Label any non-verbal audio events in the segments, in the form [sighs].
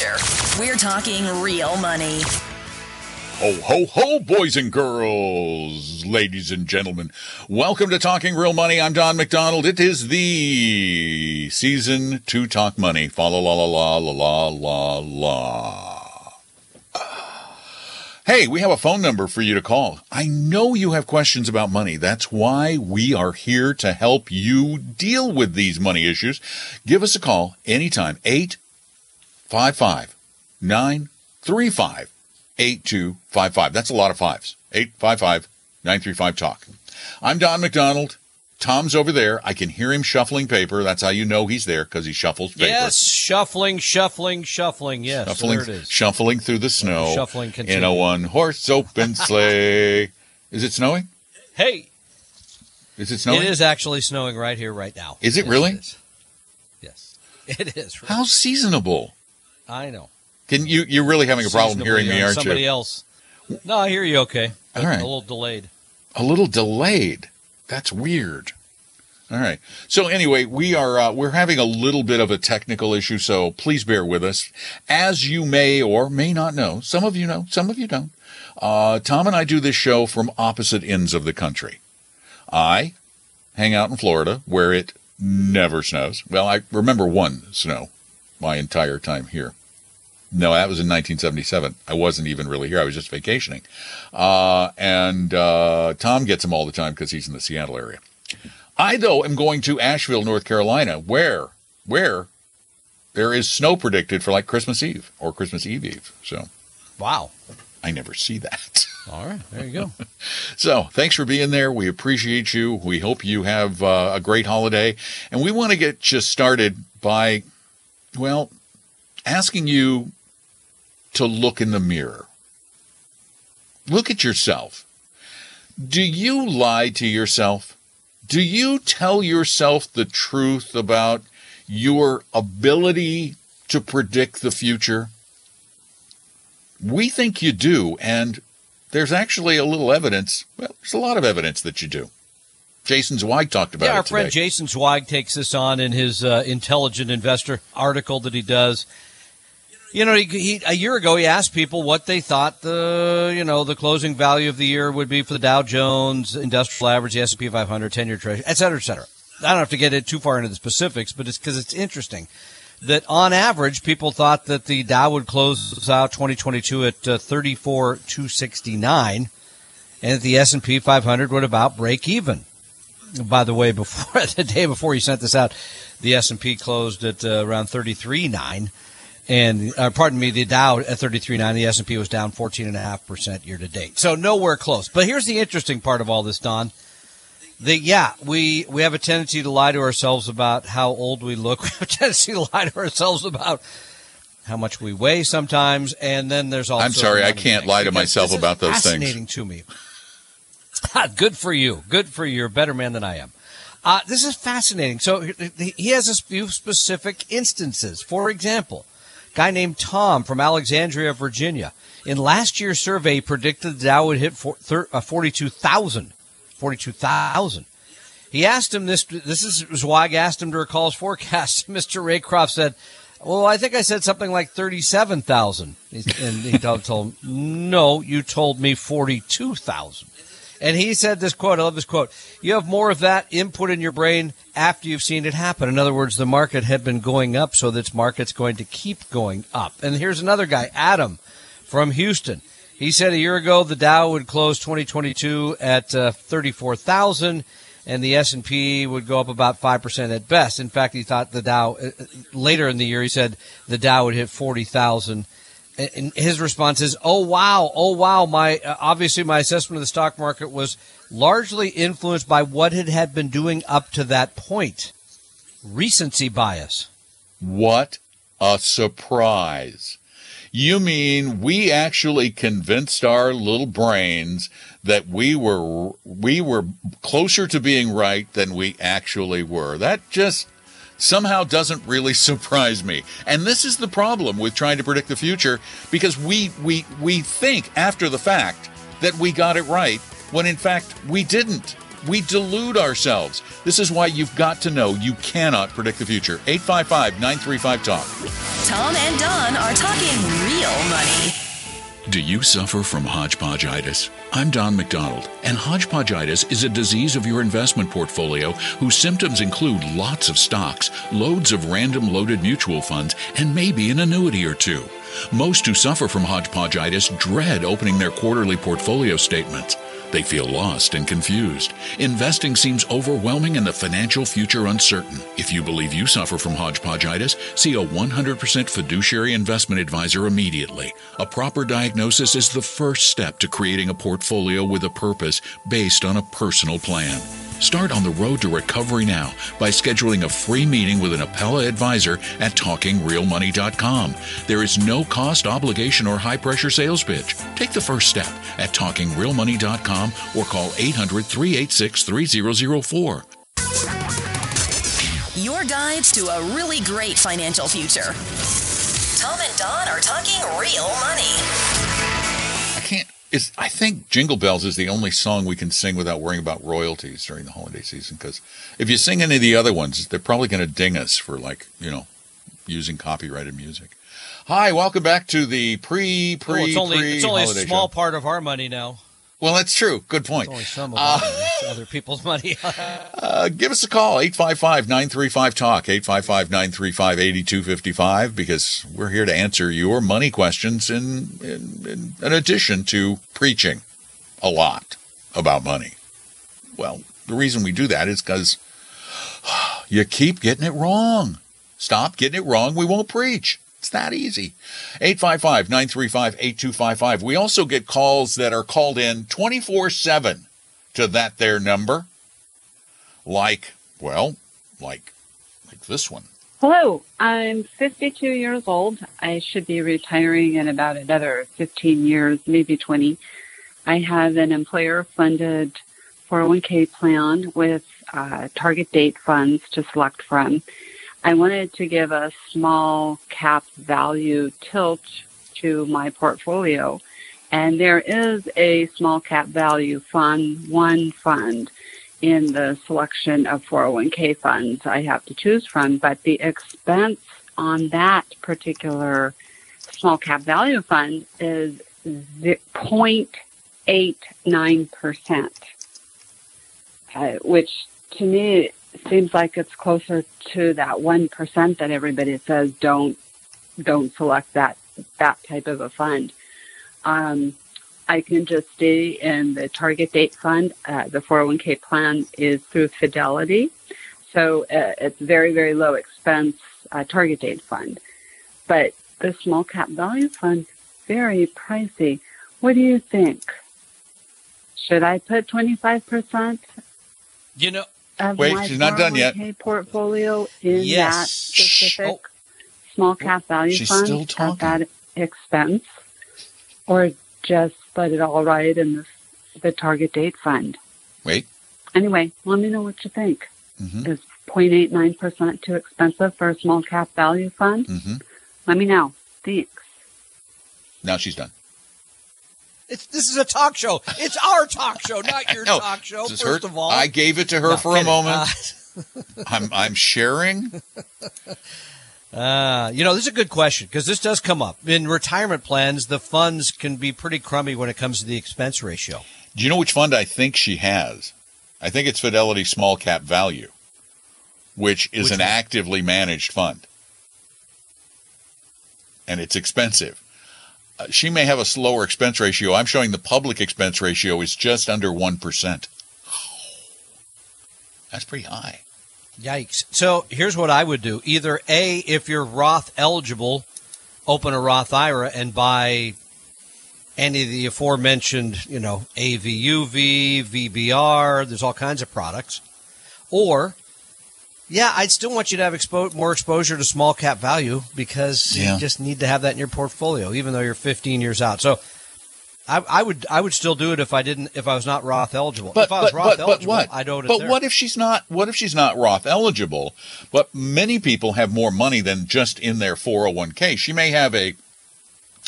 future. We're talking real money. Ho, ho, ho, boys and girls, ladies and gentlemen. Welcome to Talking Real Money. I'm Don McDonald. It is the season to talk money. Fa la la la la la la la. Hey, we have a phone number for you to call. I know you have questions about money. That's why we are here to help you deal with these money issues. Give us a call anytime. 855 935 8255. That's a lot of fives. 855 935 Talk. I'm Don McDonald. Tom's over there. I can hear him shuffling paper. That's how you know he's there because he shuffles paper. Yes, shuffling, shuffling, shuffling. Yes, shuffling, there it is. shuffling through the snow Shuffling in a one horse open sleigh. [laughs] Is it snowing? Hey, Is it snowing? it is actually snowing right here, right now. Is it Yes, really? is. Yes, [laughs] it is. How seasonable. I know. Can you, you're really having a problem hearing me, aren't Somebody you? else. No, I hear you okay. All right. A little delayed. a little delayed. That's weird. All right. So anyway, we are uh, we're having a little bit of a technical issue, so please bear with us. As you may or may not know, some of you know, some of you don't. Uh, Tom and I do this show from opposite ends of the country. I hang out in Florida where it never snows. Well, I remember one snow my entire time here. No, that was in 1977. I wasn't even really here. I was just vacationing. Uh, and uh, Tom gets him all the time because he's in the Seattle area. I, though, am going to Asheville, North Carolina, where where there is snow predicted for like Christmas Eve or Christmas Eve Eve. So Wow. I never see that. [laughs] All right, there you go. So thanks for being there. We appreciate you. We hope you have uh, a great holiday. And we want to get just started by, well, asking you to look in the mirror. Look at yourself. Do you lie to yourself? Do you tell yourself the truth about your ability to predict the future? We think you do, and there's actually a little evidence. Well, there's a lot of evidence that you do. Jason Zweig talked about yeah, our friend. Jason Zweig takes this on in his uh, Intelligent Investor article that he does. You know, he, he, a year ago he asked people what they thought the you know the closing value of the year would be for the Dow Jones Industrial Average, the S and P 500, 10 year Treasury, et cetera, et cetera. I don't have to get it too far into the specifics, but it's because it's interesting that on average people thought that the Dow would close out 2022 at uh, 34,269, and that the S and P 500 would about break even by the way, [laughs] before the day before you sent this out, the S and P closed at uh, around thirty three nine, and uh, pardon me, the Dow at thirty three nine. The S and P was down fourteen and a half percent year to date, so nowhere close. But here's the interesting part of all this, Don. The, yeah, we we have a tendency to lie to ourselves about how old we look. [laughs] We have a tendency to lie to ourselves about how much we weigh sometimes, and then there's also I'm sorry, I can't lie to myself about those things. Fascinating to me. [laughs] Good for you. Good for you. You're a better man than I am. Uh, this is fascinating. So he has a few specific instances. For example, guy named Tom from Alexandria, Virginia, in last year's survey predicted the Dow would hit uh, 42,000. 42,000. He asked him this. This is Zweig asked him to recall his forecast. [laughs] Mr. Raycroft said, "Well, I think I said something like thirty-seven thousand. And he told, him, "No, you told me forty-two thousand. And he said this quote. I love this quote. You have more of that input in your brain after you've seen it happen. In other words, the market had been going up, so this market's going to keep going up. And here's another guy, Adam from Houston. He said a year ago the Dow would close 2022 at uh, 34,000 and the S&P would go up about 5% at best. In fact, he thought the Dow uh, later in the year he said the Dow would hit 40,000. And his response is, "Oh wow, oh wow, my uh, obviously my assessment of the stock market was largely influenced by what it had been doing up to that point. Recency bias." What a surprise. You mean we actually convinced our little brains that we were we were closer to being right than we actually were. That just somehow doesn't really surprise me. And this is the problem with trying to predict the future because we we we think after the fact that we got it right when in fact we didn't. We delude ourselves. This is why you've got to know you cannot predict the future. 855 935 Talk. Tom and Don are talking real money. Do you suffer from hodgepodgeitis? I'm Don McDonald, and hodgepodgeitis is a disease of your investment portfolio whose symptoms include lots of stocks, loads of random loaded mutual funds, and maybe an annuity or two. Most who suffer from hodgepodgeitis dread opening their quarterly portfolio statements. They feel lost and confused. Investing seems overwhelming and the financial future uncertain. If you believe you suffer from hodgepodgeitis, see a 100% fiduciary investment advisor immediately. A proper diagnosis is the first step to creating a portfolio with a purpose based on a personal plan. Start on the road to recovery now by scheduling a free meeting with an Apella advisor at talkingrealmoney.com. There is no cost, obligation, or high pressure sales pitch. Take the first step at talkingrealmoney.com or call 800 386 3004. Your guides to a really great financial future. Tom and Don are talking real money. I. Is I think Jingle Bells is the only song we can sing without worrying about royalties during the holiday season. Because if you sing any of the other ones, they're probably going to ding us for like you know using copyrighted music. Hi, welcome back to the pre pre Well, it's only it's only a small show. part of our money now. Well, that's true. Good point. It's only some of Uh, other people's money. [laughs] Uh, give us a call, 855-935-TALK, 855-935-8255, because we're here to answer your money questions in, in, in, in addition to preaching a lot about money. Well, the reason we do that is because [sighs] you keep getting it wrong. Stop getting it wrong. We won't preach. It's that easy. 855-935-8255. We also get calls that are called in 24-7 to that there number like well like like this one Hello, I'm 52 years old. I should be retiring in about another 15 years, maybe 20. I have an employer funded 401k plan with uh, target date funds to select from. I wanted to give a small cap value tilt to my portfolio. And there is a small cap value fund, one fund in the selection of 401k funds I have to choose from, but the expense on that particular small cap value fund is 0.89%, uh, which to me seems like it's closer to that 1% that everybody says don't don't select that that type of a fund. Um, I can just stay in the target date fund. Uh, the 401k plan is through Fidelity. So uh, it's very, very low expense uh, target date fund. But the small cap value fund, very pricey. What do you think? Should I put 25% you know, of Wait, my she's not done yet. portfolio in Yes. that specific Oh. small cap value She's fund at that expense? Or just let it all ride in the, the target date fund? wait Anyway, let me know what you think. Mhm. Is 0.89% too expensive for a small cap value fund? hmm Let me know. Thanks. now she's done it's this is a talk show. It's our talk show, [laughs] not your talk show. First her- of all, i gave it to her No, for a moment [laughs] i'm i'm sharing [laughs] Uh, you know, this is a good question because this does come up in retirement plans. The funds can be pretty crummy when it comes to the expense ratio. do you know which fund i think she has i think it's fidelity small cap value which is Which an one? actively managed fund and it's expensive she may have a slower expense ratio i'm showing the public expense ratio is just under 1% that's pretty high Yikes! So here's what I would do: either a, if you're Roth eligible, open a Roth IRA and buy any of the aforementioned, you know, AVUV, VBR. There's all kinds of products. Or, yeah, I'd still want you to have expo- more exposure to small cap value because Yeah. you just need to have that in your portfolio, even though you're 15 years out. So. I, I would I would still do it if I didn't if I was not Roth eligible. But if I was but, Roth but, but what? I'd own it but there. what if she's not? What if she's not Roth eligible? But many people have more money than just in their 401k. She may have a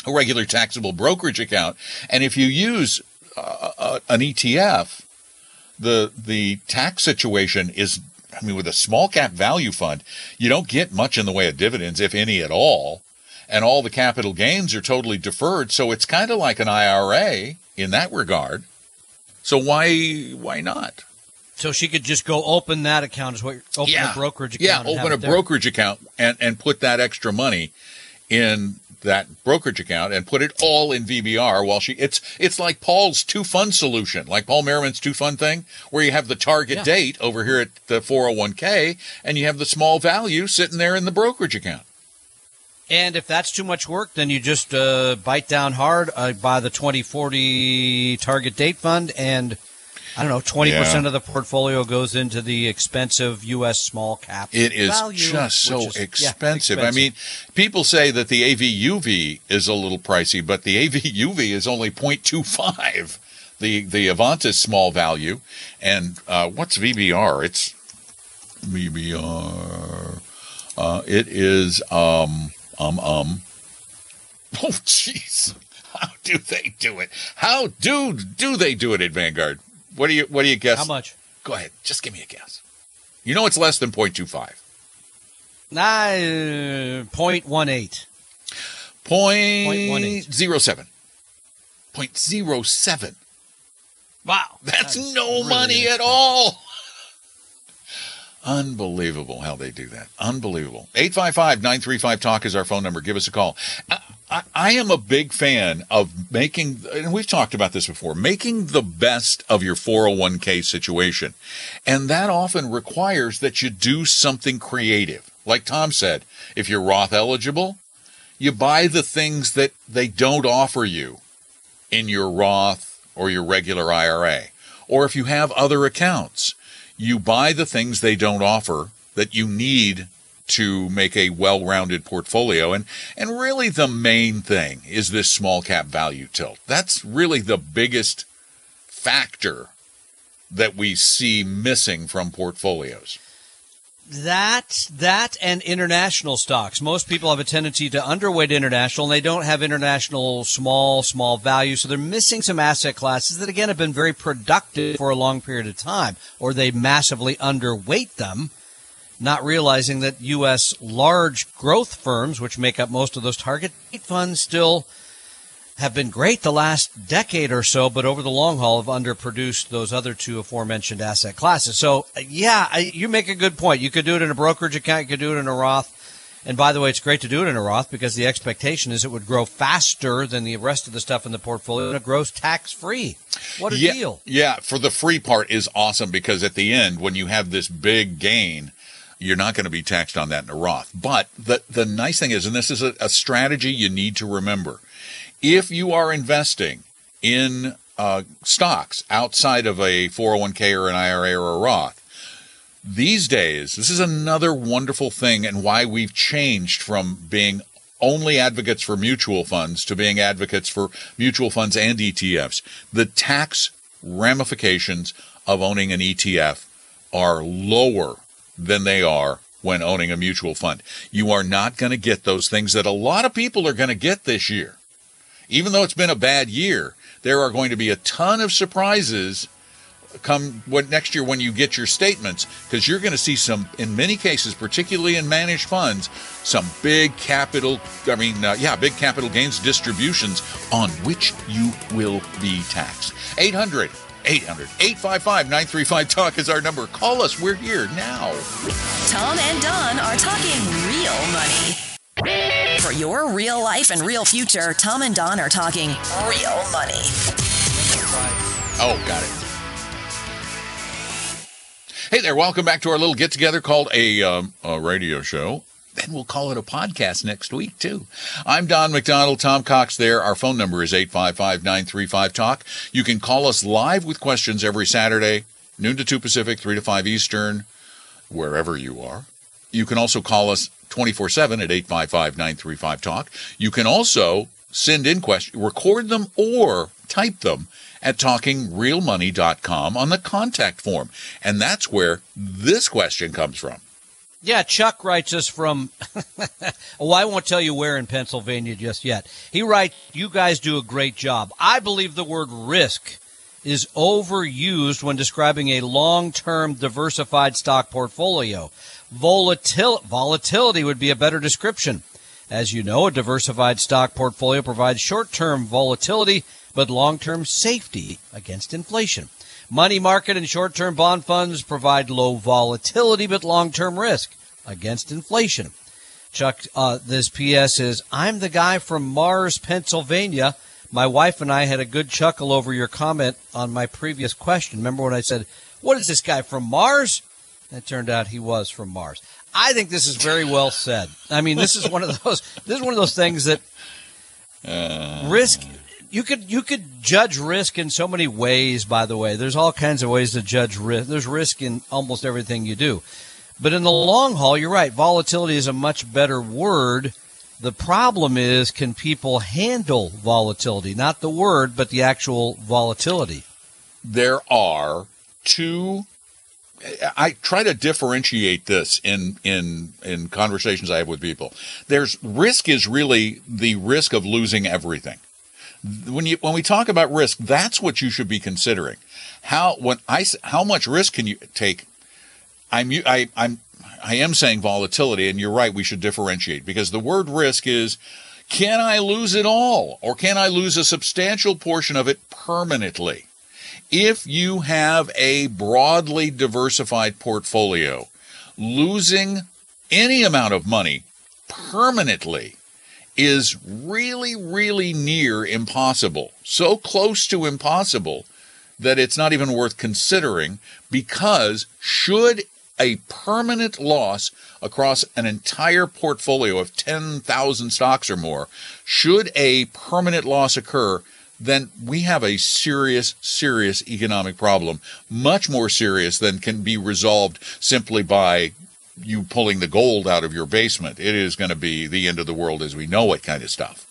a regular taxable brokerage account, and if you use uh, uh, an ETF, the the tax situation is. I mean, with a small cap value fund, you don't get much in the way of dividends, if any at all. and all the capital gains are totally deferred. So it's kind of like an IRA in that regard. So why why not? So she could just go open that account as what open a brokerage account. Yeah, open a brokerage account and, and put that extra money in that brokerage account and put it all in VBR while she it's it's like Paul's two fund solution, like Paul Merriman's two fund thing, where you have the target Yeah. date over here at the 401k and you have the small value sitting there in the brokerage account. And if that's too much work, then you just uh, bite down hard, uh, buy the 2040 target date fund, and I don't know, 20% Yeah. of the portfolio goes into the expensive U.S. small cap. It is value, just so is- yeah, expensive. I mean, people say that the AVUV is a little pricey, but the AVUV is only 0.25. The the Avantis small value, and uh, what's VBR? It's VBR. Uh, it is um um um. [laughs] Oh jeez, how do they do it? How do do they do it at Vanguard? What do you what do you guess? how much? Go ahead, just give me a guess. You know it's less than 0.25. Nah, uh, 0.18. Point zero seven. Point zero seven. Wow. That's, no really money at all. Unbelievable how they do that. Unbelievable. 855-935-TALK is our phone number. Give us a call. I, I, I am a big fan of making, and we've talked about this before, making the best of your 401k situation. And that often requires that you do something creative. Like Tom said, if you're Roth eligible, you buy the things that they don't offer you in your Roth or your regular IRA. Or if you have other accounts, you buy the things they don't offer that you need to make a well-rounded portfolio. And, and really the main thing is this small cap value tilt. That's really the biggest factor that we see missing from portfolios. That that and international stocks. Most people have a tendency to underweight international, and they don't have international small small value, so they're missing some asset classes that again have been very productive for a long period of time, or they massively underweight them, not realizing that U.S. large growth firms, which make up most of those target funds, still have been great the last decade or so, but over the long haul have underproduced those other two aforementioned asset classes. So, uh, yeah, you make a good point. You could do it in a brokerage account, you could do it in a Roth. And by the way, it's great to do it in a Roth because the expectation is it would grow faster than the rest of the stuff in the portfolio and it grows tax free. What a yeah, deal. Yeah, for the free part is awesome because at the end, when you have this big gain, you're not going to be taxed on that in a Roth. But the, the nice thing is, and this is a, a strategy you need to remember, if you are investing in uh, stocks outside of a 401k or an IRA or a Roth, these days, this is another wonderful thing and why we've changed from being only advocates for mutual funds to being advocates for mutual funds and ETFs. The tax ramifications of owning an ETF are lower than they are when owning a mutual fund. You are not going to get those things that a lot of people are going to get this year. Even though it's been a bad year, there are going to be a ton of surprises come what next year when you get your statements because you're going to see some in many cases particularly in managed funds some big capital i mean uh, yeah big capital gains distributions on which you will be taxed 800 800 855 935 talk is our number call us we're here now Tom and Don are talking real money. For your real life and real future, Tom and Don are talking real money. Oh, got it. Hey there, welcome back to our little get together called a, um, a radio show. Then we'll call it a podcast next week, too. I'm Don McDonald, Tom Cock there. Our phone number is 855 935 Talk. You can call us live with questions every Saturday, noon to 2 Pacific, 3 to 5 Eastern, wherever you are. You can also call us 24 7 at 855 935 Talk. You can also send in questions, record them, or type them at talkingrealmoney.com on the contact form. And that's where this question comes from. Yeah, Chuck writes us from. [laughs] oh, I won't tell you where in Pennsylvania just yet. He writes, "You guys do a great job. I believe the word risk is overused when describing a long-term diversified stock portfolio. Volatil- volatility would be a better description. As you know, a diversified stock portfolio provides short-term volatility, but long-term safety against inflation. Money market and short-term bond funds provide low volatility, but long-term risk against inflation. Chuck, uh, this PS is, I'm the guy from Mars, Pennsylvania. My wife and I had a good chuckle over your comment on my previous question. Remember when I said, what is this guy from Mars? It turned out he was from Mars. I think this is very well said. I mean, this is one of [laughs] those. This is one of those things that uh, risk. You could you could judge risk in so many ways. By the way, there's all kinds of ways to judge risk. There's risk in almost everything you do, but in the long haul, you're right. Volatility is a much better word. The problem is, can people handle volatility? Not the word, but the actual volatility. There are two I try to differentiate this in in in conversations I have with people. There's risk is really the risk of losing everything. When you when we talk about risk, that's what you should be considering. How when I how much risk can you take? I'm I I'm I am saying volatility, and you're right. We should differentiate because the word risk is can I lose it all or can I lose a substantial portion of it permanently? if you have a broadly diversified portfolio, losing any amount of money permanently is really, really near impossible. So close to impossible that it's not even worth considering because should a permanent loss across an entire portfolio of 10,000 stocks or more, should a permanent loss occur, then we have a serious, serious economic problem, much more serious than can be resolved simply by you pulling the gold out of your basement. It is going to be the end of the world as we know it kind of stuff.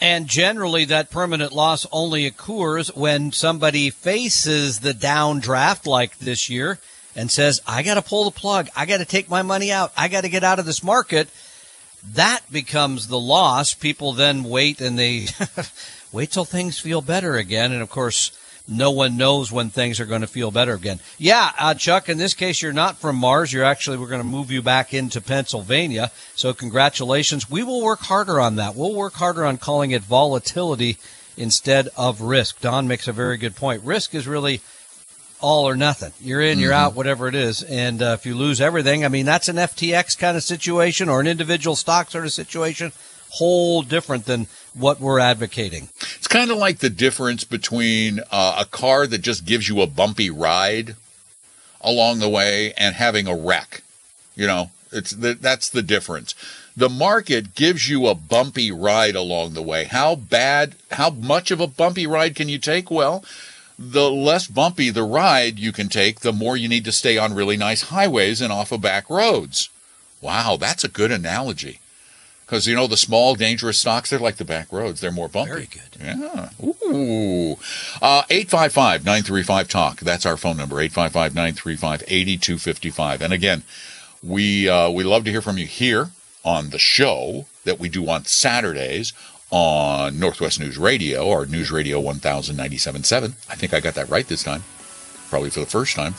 And generally, that permanent loss only occurs when somebody faces the downdraft like this year and says, I got to pull the plug. I got to take my money out. I got to get out of this market. That becomes the loss. People then wait and they [laughs] wait till things feel better again. And of course, no one knows when things are going to feel better again. Yeah, uh, Chuck, in this case, you're not from Mars. You're actually, we're going to move you back into Pennsylvania. So congratulations. We will work harder on that. We'll work harder on calling it volatility instead of risk. Don makes a very good point. Risk is really all or nothing. You're in, you're mm-hmm. out, whatever it is. And uh, if you lose everything, I mean, that's an FTX kind of situation or an individual stock sort of situation whole different than what we're advocating. It's kind of like the difference between uh, a car that just gives you a bumpy ride along the way and having a wreck. You know, it's the, that's the difference. The market gives you a bumpy ride along the way. How bad, how much of a bumpy ride can you take? Well, the less bumpy the ride you can take, the more you need to stay on really nice highways and off of back roads. Wow, that's a good analogy. Because, you know, the small, dangerous stocks, they're like the back roads. They're more bumpy. Very good. Yeah. Ooh. Uh, 855 935 Talk. That's our phone number, 855 935 8255. And again, we, uh, we love to hear from you here on the show that we do on Saturdays on Northwest News Radio or News Radio 1097.7. I think I got that right this time, probably for the first time.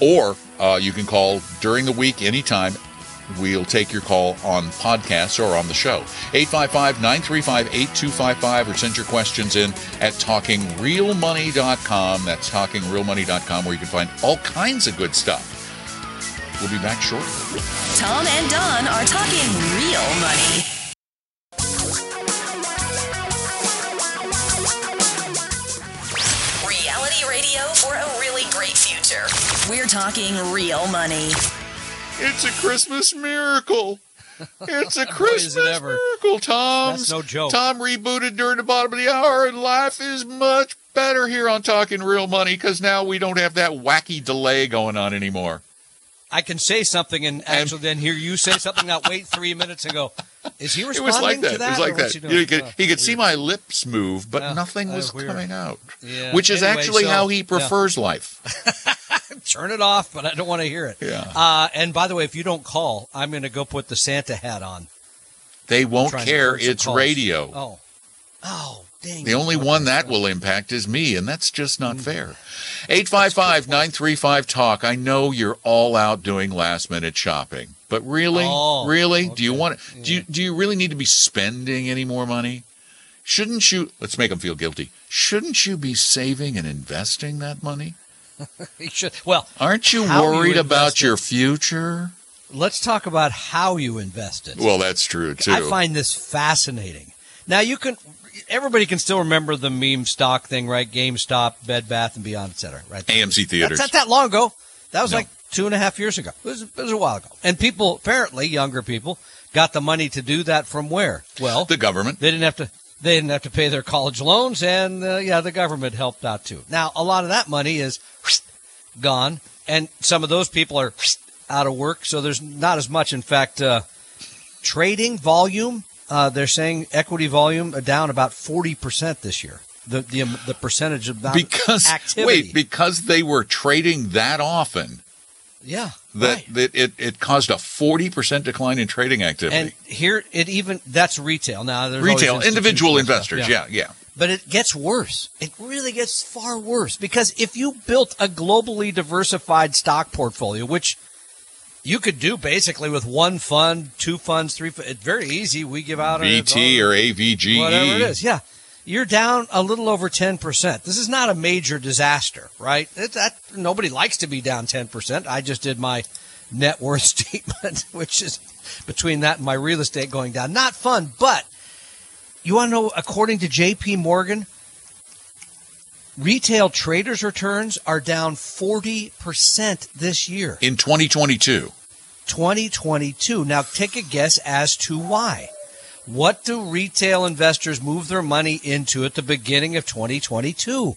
Or uh, you can call during the week anytime We'll take your call on podcasts or on the show. 855 935 8255 or send your questions in at talkingrealmoney.com. That's talkingrealmoney.com where you can find all kinds of good stuff. We'll be back shortly. Tom and Don are talking real money. Reality radio for a really great future. We're talking real money. It's a Christmas miracle. It's a [laughs] Christmas it miracle, Tom. That's no joke. Tom rebooted during the bottom of the hour, and life is much better here on Talking Real Money because now we don't have that wacky delay going on anymore. I can say something and actually and, then hear you say something. Now wait three minutes and go. Is he responding [laughs] it was like that. to that? It was like that. He, he, could, oh, he could see my lips move, but yeah, nothing oh, was coming out. Yeah. Which is anyway, actually so, how he prefers yeah. life. [laughs] [laughs] turn it off, but I don't want to hear it. Yeah. Uh, and by the way, if you don't call, I'm going to go put the Santa hat on. They won't care. It's radio. Oh. Oh, Dang The only Okay, one that will impact is me, and that's just not fair. 855 935 Talk. I know you're all out doing last minute shopping, but really? Oh, really? Do you want do you, do you really need to be spending any more money? Shouldn't you, let's make them feel guilty. Shouldn't you be saving and investing that money? [laughs] You should- Well, Aren't you How you worried about your future? let's talk about how you invest it. Well, that's true too. I find this fascinating. Now you can, everybody can still remember the meme stock thing, right? GameStop, Bed Bath and Beyond, et cetera, right? AMC theaters. That's not that long ago. That was No. like two and a half years ago. It was, it was a while ago. And people, apparently younger people, got the money to do that from where? Well, the government. they didn't have to. They didn't have to pay their college loans, and uh, yeah, the government helped out too. Now, a lot of that money is gone, and some of those people are out of work, so there's not as much. In fact, uh, trading volume, uh, they're saying equity volume down about forty percent this year. The the the percentage of that Because activity. wait, because they were trading that often yeah, that, right. that it, it caused a 40% decline in trading activity. And here it even that's retail. Now there's Retail, individual investors, yeah, yeah. But it gets worse. It really gets far worse because if you built a globally diversified stock portfolio, which you could do basically with one fund, two funds, three. It's very easy. We give out VT or AVGE. whatever it is. Yeah, you're down a little over ten percent. This is not a major disaster, right? It, that nobody likes to be down ten percent. I just did my net worth [laughs] statement, which is between that and my real estate going down. Not fun, but you want to know? According to J.P. Morgan, retail traders' returns are down forty percent this year. In 2022. 2022. Now, take a guess as to why. What do retail investors move their money into at the beginning of 2022?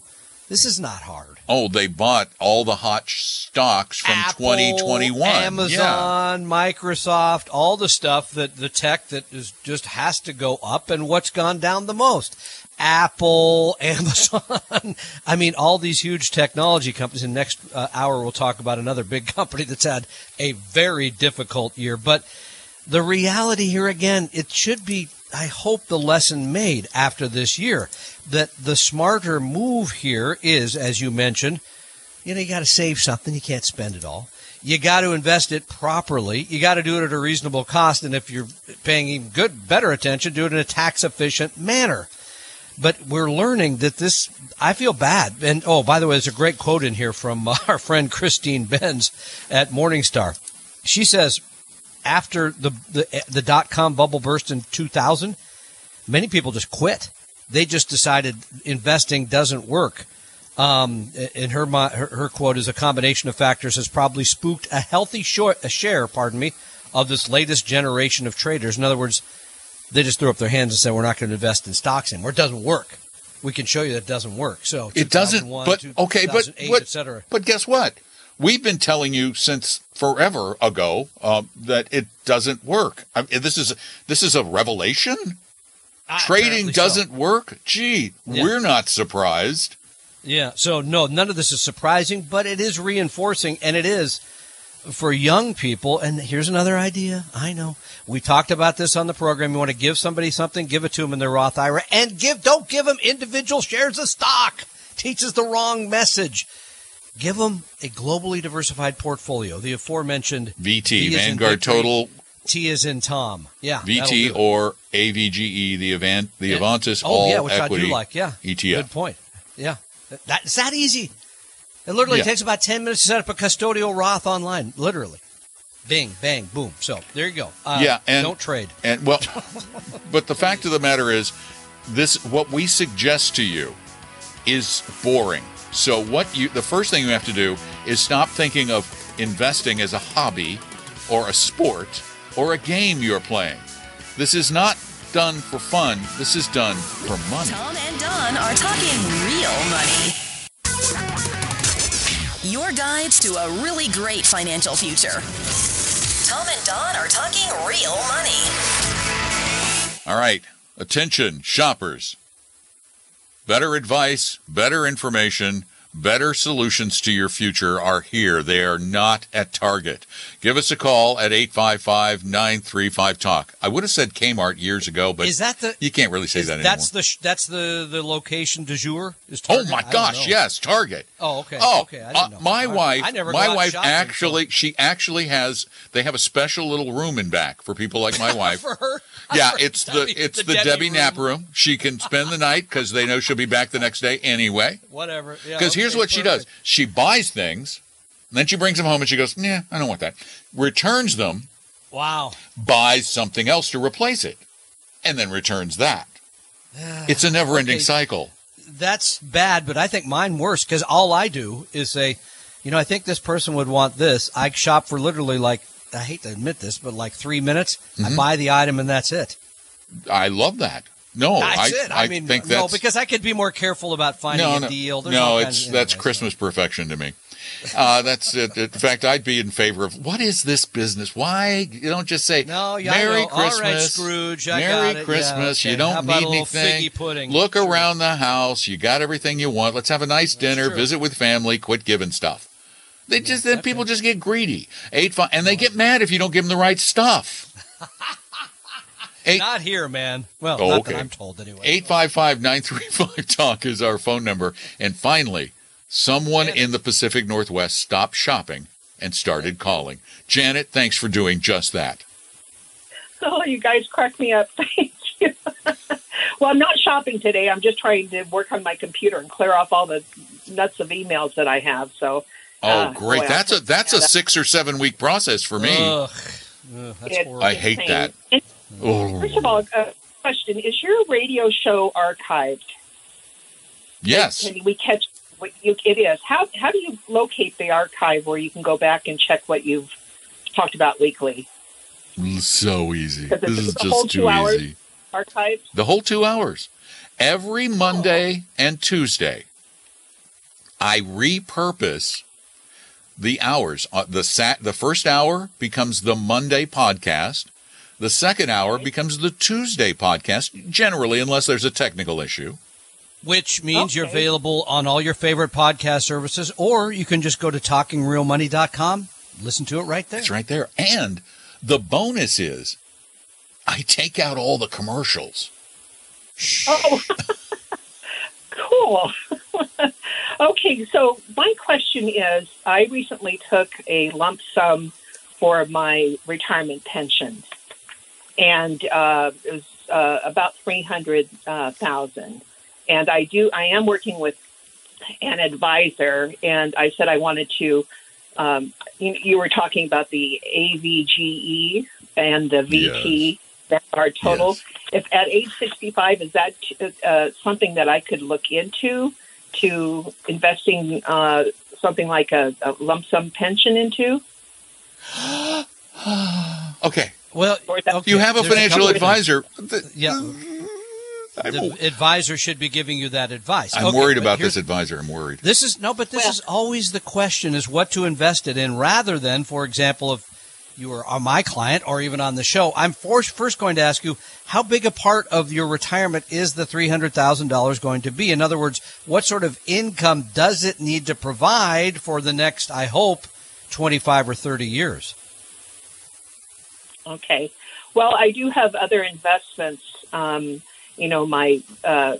This is not hard. Oh, they bought all the hot stocks from Apple, 2021. Yeah. Amazon, Microsoft, all the stuff that the tech that is just has to go up and what's gone down the most. Apple, [laughs] Amazon. I mean, all these huge technology companies. In the next uh, hour, we'll talk about another big [laughs] company that's had a very difficult year. But the reality here again, it should be, I hope, the lesson made after this year that the smarter move here is, as you mentioned, you know, you got to save something. You can't spend it all. You got to invest it properly. You got to do it at a reasonable cost. And if you're paying even good, better attention, do it in a tax efficient manner. But we're learning that this, I feel bad. And oh, by the way, there's a great quote in here from [laughs] our friend Christine Benz at Morningstar. She says, after the, the, the dot com bubble burst in 2000, many people just quit. They just decided investing doesn't work. Um, and her, her her quote is a combination of factors has probably spooked a healthy short, a share, pardon me, of this latest generation of traders. In other words, they just threw up their hands and said, "We're not going to invest in stocks anymore. It doesn't work. We can show you that it doesn't work." So It doesn't, 2001, but okay, but 2008, but, et cetera. but guess what? We've been telling you since forever ago um, that it doesn't work. I mean, this is this is a revelation. Trading doesn't work. Gee, Yeah. we're not surprised. Yeah. So no, none of this is surprising, but it is reinforcing, and it is for young people. And here's another idea. I know we talked about this on the program. You want to give somebody something, give it to them in their Roth IRA, and give. Don't give them individual shares of stock. Teaches the wrong message. Give them a globally diversified portfolio. The aforementioned VT, Vanguard Total, T is in Tom. Yeah. VT or AVGE, the Avant, the Yeah. Avantis Oh All yeah, which Equity I do like. Yeah. ETF. Good point. Yeah. That, it's that easy. It literally Yeah. takes about 10 minutes to set up a custodial Roth online. Literally. Bing, bang, boom. So there you go. Uh, Yeah, and- don't trade. And well, [laughs] but the fact of the matter is, this what we suggest to you is boring. So what you the first thing you have to do is stop thinking of investing as a hobby or a sport or a game you're playing. This is not done for fun. This is done for money. Tom and Don are talking real money. Your guides to a really great financial future. Tom and Don are talking real money. All right, attention shoppers. Better advice, better information, Better solutions to your future are here. They are not at Target. Give us a call at 855-935-TALK. I would have said Kmart years ago, but Is that the? you can't really say is- that anymore. that's the sh- that's the the location du jour. Is Oh my gosh, yes, Target. Oh, okay. Oh, okay. I uh, didn't know. my right. wife, I never my wife so- actually, she actually has. They have a special little room in back for people like my [laughs] wife. for her. yeah, [laughs] For it's the Debbie- it's the, Debbie, Knapp room. She can spend the night because they know she'll be back the next day anyway. [laughs] Whatever. Yeah, Because here's okay, what she does: she buys things, then she brings them home and she goes, "Yeah, I don't want that." Returns them, Wow. buys something else to replace it, and then returns that. [sighs] It's a never-ending Okay. cycle. That's bad, but I think mine worse because all I do is say, you know, I think this person would want this. I shop for literally like I hate to admit this, but like three minutes. I Mm-hmm. buy the item and that's it. I love that. No, That's I, it. I, mean, think no, that's because I could be more careful about finding no, a no, deal. There's no, it's that's Christmas perfection to me. Uh, that's it. In fact, I'd be in favor of what is this business? Why you don't just say No, yeah, Merry. All right, Christmas, Scrooge, I Merry got it. Yeah, Christmas. okay. You don't need anything. Look Sure. around the house. You got everything you want. Let's have a nice dinner. true. Visit with family. Quit giving stuff. They just then people just get greedy. Eight five, and they get mad if you don't give them the right stuff. Eight Not here, man. Well, Oh, okay. that I'm told anyway. 855-935-TALK is our phone number. And finally, someone Janet. in the Pacific Northwest stopped shopping and started calling. Janet, thanks for doing just that. Oh, you guys crack me up. [laughs] Thank you. [laughs] well, I'm not shopping today. I'm just trying to work on my computer and clear off all the nuts of emails that I have. So Oh, Uh, great. well, that's a that's a 6 or 7 week process for me. Ugh. Ugh, that's I hate insane. that. And Oh. First of all, a question: Is your radio show archived? Yes. Can we catch what you, it is? How how do you locate the archive where you can go back and check what you've talked about weekly? So easy. This is just too easy. Archived? The whole 2 hours. Every Monday and Tuesday I repurpose the hours. Uh, the sat the first hour becomes the Monday podcast. The second hour becomes the Tuesday podcast, generally, unless there's a technical issue. Which means you're available on all your favorite podcast services, or you can just go to talkingrealmoney.com, listen to it right there. It's right there. And the bonus is I take out all the commercials. Oh, [laughs] cool. [laughs] okay, so my question is I recently took a lump sum for my retirement pension, and uh, it was uh, about 300000 And I do, I am working with an advisor, and I said I wanted to. Um, you, you were talking about the AVGE and the VT that are total Yes. if at age 65 is that uh, something that i could look into to investing uh, something like a, a lump sum pension into [gasps] Okay. Well, Or okay, You have a there's financial couple of advisor. The- things. Yeah, I'm, the advisor should be giving you that advice. I'm Okay, worried about this advisor. I'm worried. This is no, but this Well- is always the question: is what to invest it in, rather than, for example, if you are on my client or even on the show, I'm first first going to ask you how big a part of your retirement is the three hundred thousand dollars going to be? In other words, what sort of income does it need to provide for the next, I hope, twenty five or thirty years? okay well i do have other investments um, you know my uh,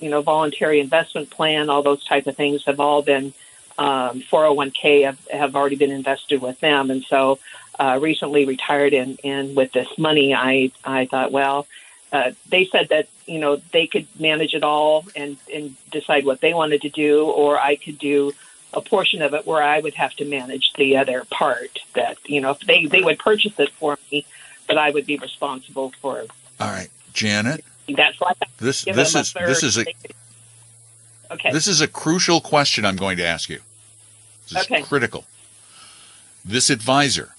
you know voluntary investment plan all those type of things have all been um, 401k have, have already been invested with them and so uh, recently retired and, and with this money i i thought well uh, they said that you know they could manage it all and and decide what they wanted to do or i could do a portion of it where i would have to manage the other part that you know if they they would purchase it for me but i would be responsible for All right, Janet. That's why This this is this is a okay this is a crucial question I'm going to ask you. This Okay. is critical. This advisor,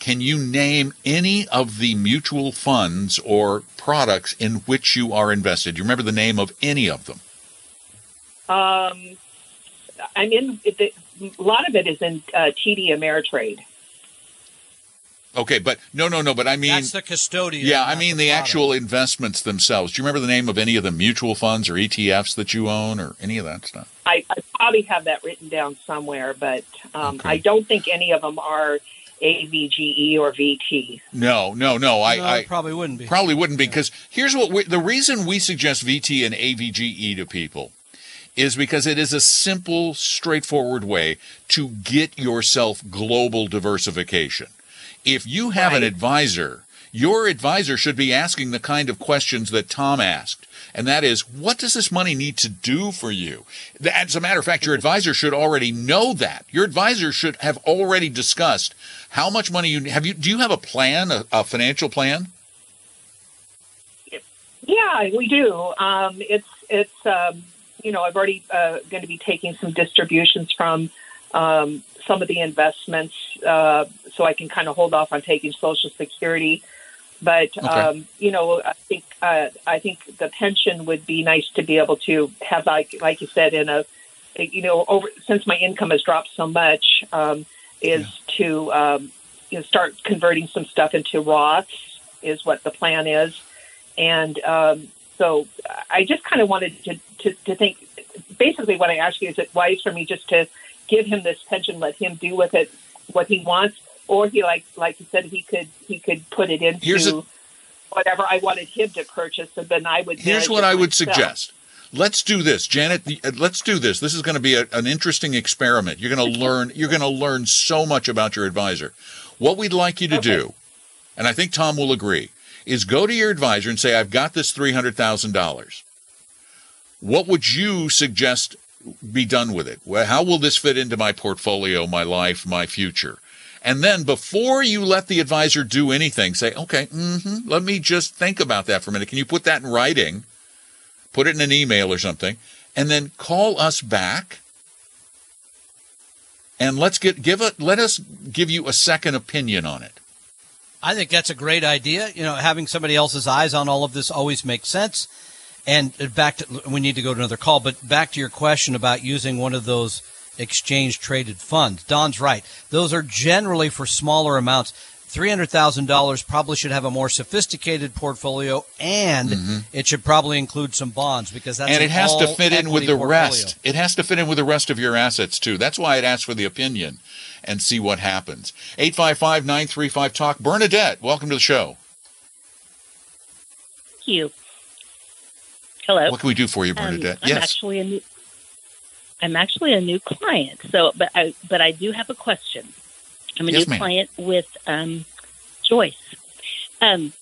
can you name any of the mutual funds or products in which you are invested? Do you remember the name of any of them? um i'm in it, a lot of it is in uh, td ameritrade Okay, but no, no, no. But I mean, That's the custodian. yeah, I mean the product. actual investments themselves. Do you remember the name of any of the mutual funds or ETFs that you own or any of that stuff? I, I probably have that written down somewhere, but um, Okay. I don't think any of them are AVGE E or VT. No, no, no. I, No, I probably wouldn't be. Probably wouldn't be because here's what we, the reason we suggest VT and AVGE E to people is because it is a simple, straightforward way to get yourself global diversification. If you have an advisor, your advisor should be asking the kind of questions that Tom asked. And that is, what does this money need to do for you? As a matter of fact, your advisor should already know that. Your advisor should have already discussed how much money you have. You do you have a plan, a, a financial plan? Yeah, we do. Um, it's it's um, you know I've already uh, going to be taking some distributions from um, some of the investments, uh, so I can kind of hold off on taking Social Security. But Okay. um, you know, I think uh, I think the pension would be nice to be able to have, like like you said, in a you know, over since my income has dropped so much, um, is to um, you know start converting some stuff into Roths is what the plan is, and um, so I just kind of wanted to, to to think. Basically, what I ask you is it wise for me just to give him this pension, let him do with it what he wants, or he like like you said he could he could put it into a- whatever I wanted him to purchase, and then I would. Here's what I would myself. suggest. Let's do this, Janet. uh, Let's do this. This is going to be a, an interesting experiment. You're going to learn. You're going to learn so much about your advisor. What we'd like you to do, and I think Tom will agree, is go to your advisor and say, "I've got this three hundred thousand dollars. What would you suggest be done with it? How will this fit into my portfolio, my life, my future?" And then before you let the advisor do anything, say, "Okay, hmm let me just think about that for a minute. Can you put that in writing?" put it in an email or something, and then call us back. And let's get give it. Let us give you a second opinion on it. I think that's a great idea. You know, having somebody else's eyes on all of this always makes sense. And back to, we need to go to another call, but back to your question about using one of those exchange traded funds. Don's right. Those are generally for smaller amounts. $300,000 probably should have a more sophisticated portfolio and it should probably include some bonds because that's Mm-hmm. and it has to fit in with the portfolio. rest. It has to fit in with the rest of your assets too. That's why I'd ask for the opinion and see what happens. 855-935 talk. Bernadette, welcome to the show. Thank you. Hello. What can we do for you, Um, Bernadette? I'm yes. actually a new. I'm actually a new client. So, but I but I do have a question. I'm a Yes, new ma'am. client with um, Joyce. Um,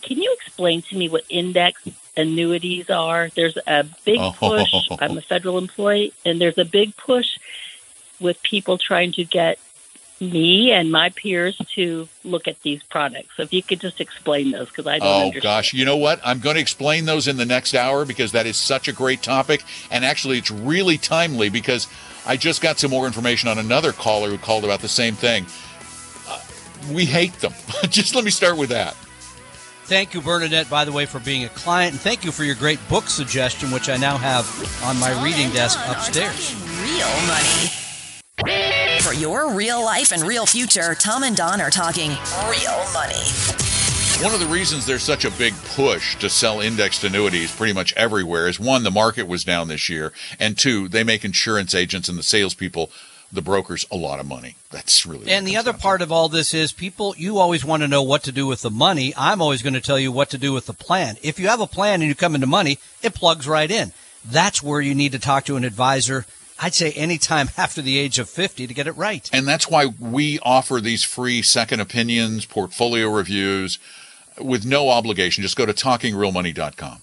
can you explain to me what index annuities are? There's a big Oh. push. I'm a federal employee, and there's a big push with people trying to get me and my peers to look at these products. So if you could just explain those, because I don't Oh understand. gosh, you know what? I'm going to explain those in the next hour because that is such a great topic, and actually, it's really timely because I just got some more information on another caller who called about the same thing. Uh, we hate them. [laughs] just let me start with that. Thank you, Bernadette, by the way, for being a client, and thank you for your great book suggestion, which I now have on my reading desk upstairs. Real money. For your real life and real future, Tom and Don are talking real money. One of the reasons there's such a big push to sell indexed annuities pretty much everywhere is one, the market was down this year, and two, they make insurance agents and the salespeople, the brokers, a lot of money. That's really. And the other down to. part of all this is people, you always want to know what to do with the money. I'm always going to tell you what to do with the plan. If you have a plan and you come into money, it plugs right in. That's where you need to talk to an advisor. I'd say anytime [laughs] after the age of 50 to get it right. And that's why we offer these free second opinions, portfolio reviews with no obligation. Just go to talkingrealmoney.com.